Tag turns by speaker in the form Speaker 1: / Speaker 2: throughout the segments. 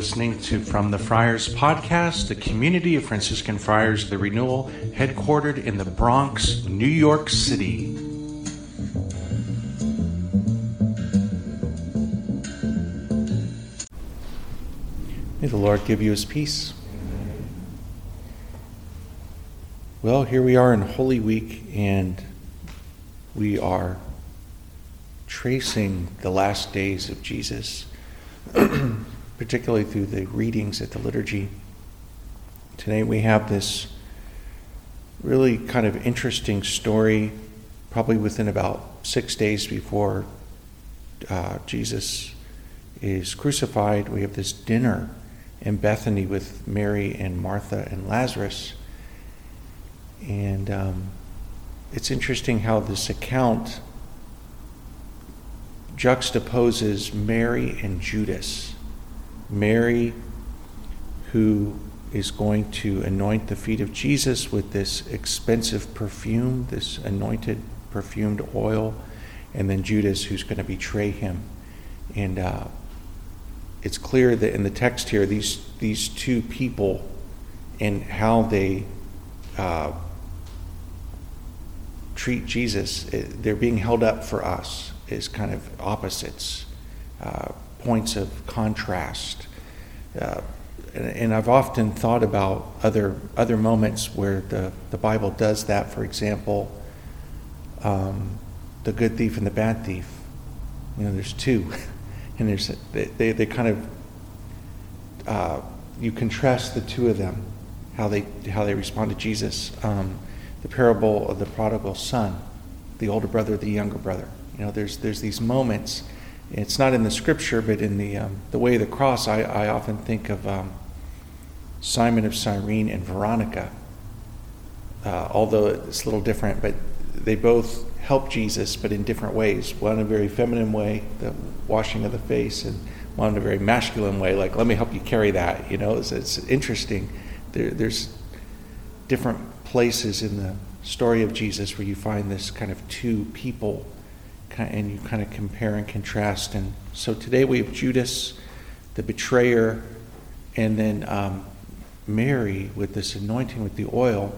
Speaker 1: listening to From the Friars podcast, the community of Franciscan Friars the Renewal, headquartered in the Bronx, New York City. May the Lord give you his peace. Well, here we are in Holy Week, and we are tracing the last days of Jesus. particularly through the readings at the liturgy. Today we have this really kind of interesting story, probably within about six days before uh, Jesus is crucified. We have this dinner in Bethany with Mary and Martha and Lazarus. And um, it's interesting how this account juxtaposes Mary and Judas. Mary, who is going to anoint the feet of Jesus with this expensive perfume, this anointed perfumed oil, and then Judas, who's going to betray him. And uh, it's clear that in the text here, these, these two people and how they uh, treat Jesus, they're being held up for us is kind of opposites, uh, points of contrast. Uh, and, and, I've often thought about other other moments where the, the Bible does that. For example, um, the good thief and the bad thief. You know, there's two, and there's they, they, they kind of uh, you contrast the two of them, how they how they respond to Jesus. Um, the parable of the prodigal son, the older brother, the younger brother. You know, there's there's these moments. It's not in the scripture, but in the um, the way of the cross. I, I often think of um, Simon of Cyrene and Veronica. Uh, although it's a little different, but they both help Jesus, but in different ways. One in a very feminine way, the washing of the face, and one in a very masculine way, like, let me help you carry that. You know, it's, it's interesting. There, there's different places in the story of Jesus where you find this kind of two people and you kind of compare and contrast. And so today we have Judas, the betrayer, and then um, Mary with this anointing with the oil,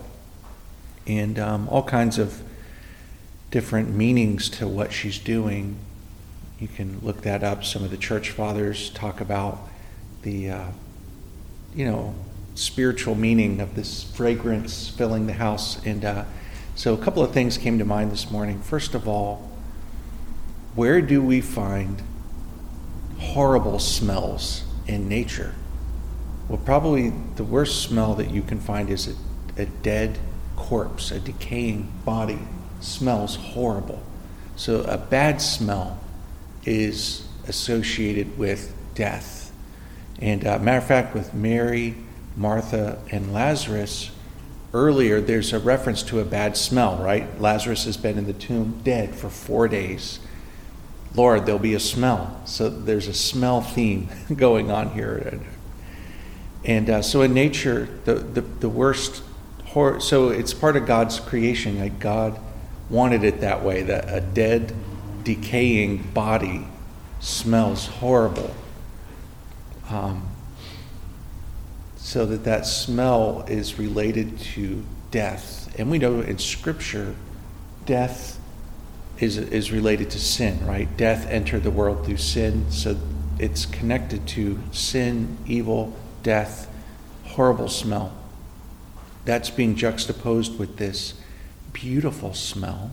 Speaker 1: and um, all kinds of different meanings to what she's doing. You can look that up. Some of the church fathers talk about the, uh, you know, spiritual meaning of this fragrance filling the house. And uh, so a couple of things came to mind this morning. First of all, where do we find horrible smells in nature? Well, probably the worst smell that you can find is a, a dead corpse, a decaying body smells horrible. So, a bad smell is associated with death. And, uh, matter of fact, with Mary, Martha, and Lazarus, earlier there's a reference to a bad smell, right? Lazarus has been in the tomb dead for four days. Lord, there'll be a smell. So there's a smell theme going on here. And uh, so in nature, the, the, the worst, so it's part of God's creation. Like God wanted it that way, that a dead, decaying body smells horrible. Um, so that that smell is related to death. And we know in Scripture, death is, is related to sin, right? Death entered the world through sin, so it's connected to sin, evil, death, horrible smell. That's being juxtaposed with this beautiful smell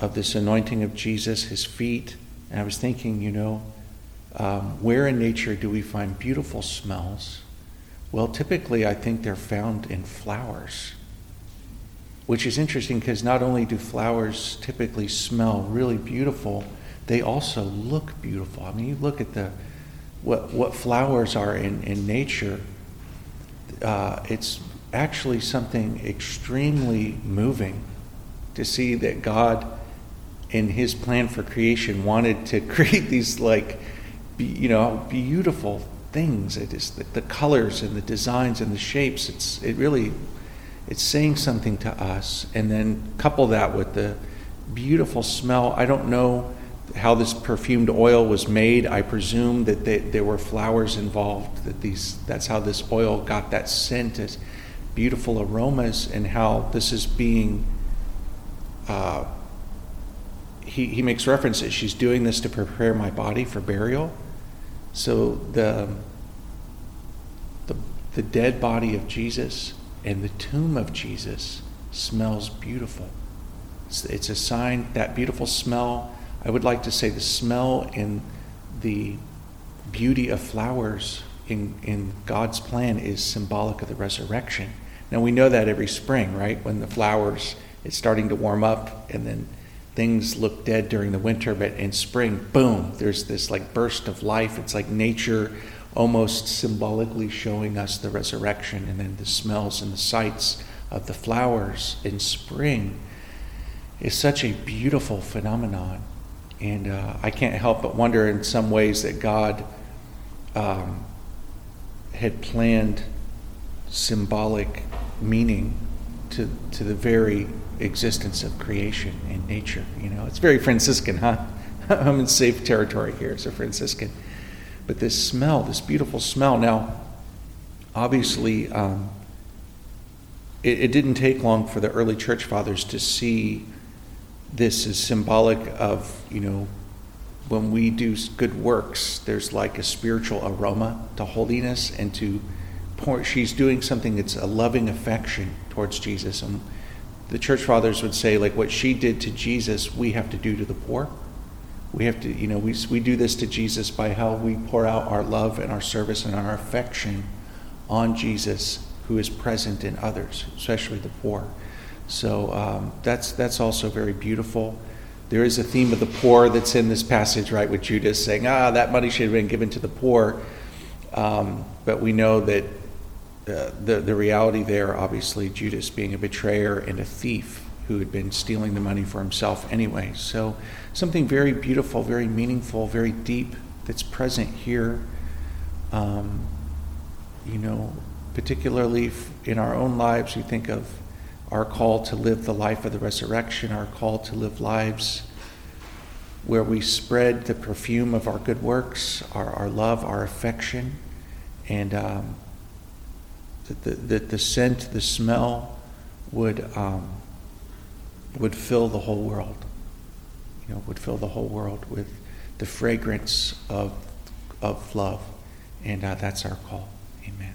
Speaker 1: of this anointing of Jesus, his feet. And I was thinking, you know, um, where in nature do we find beautiful smells? Well, typically, I think they're found in flowers which is interesting because not only do flowers typically smell really beautiful, they also look beautiful. I mean, you look at the what what flowers are in in nature. Uh, it's actually something extremely moving to see that God, in His plan for creation, wanted to create these like, you know, beautiful things. It is the, the colors and the designs and the shapes. It's it really it's saying something to us. And then couple that with the beautiful smell. I don't know how this perfumed oil was made. I presume that they, there were flowers involved. That these that's how this oil got that scent, as beautiful aromas, and how this is being. Uh, he, he makes references. She's doing this to prepare my body for burial. So the the, the dead body of Jesus and the tomb of Jesus smells beautiful. It's, a sign that beautiful smell I would like to say the smell and the beauty of flowers in, in God's plan is symbolic of the resurrection. Now we know that every spring, right? When the flowers, it's starting to warm up and then things look dead during the winter, but in spring, boom, there's this like burst of life. It's like nature almost symbolically showing us the resurrection and then the smells and the sights of the flowers in spring is such a beautiful phenomenon. And uh, I can't help but wonder in some ways that God um, had planned symbolic meaning to, to the very existence of creation and nature. You know, it's very Franciscan, huh? I'm in safe territory here as a Franciscan. But this smell, this beautiful smell. Now, obviously, um, it, it didn't take long for the early church fathers to see this is symbolic of, you know, when we do good works, there's like a spiritual aroma to holiness and to pour, she's doing something that's a loving affection towards Jesus. And the church fathers would say, like, what she did to Jesus, we have to do to the poor. We have to, you know, we, we do this to Jesus by how we pour out our love and our service and our affection on Jesus who is present in others, especially the poor. So um, that's, that's also very beautiful. There is a theme of the poor that's in this passage, right, with Judas saying, ah, that money should have been given to the poor. Um, but we know that uh, the, the reality there, obviously, Judas being a betrayer and a thief who had been stealing the money for himself anyway. So something very beautiful, very meaningful, very deep that's present here. Um, you know, particularly in our own lives, we think of our call to live the life of the resurrection, our call to live lives where we spread the perfume of our good works, our, our love, our affection, and um, that the, the, the, scent, the smell would, um, would fill the whole world. You know, would fill the whole world with the fragrance of, of love. And uh, that's our call. Amen.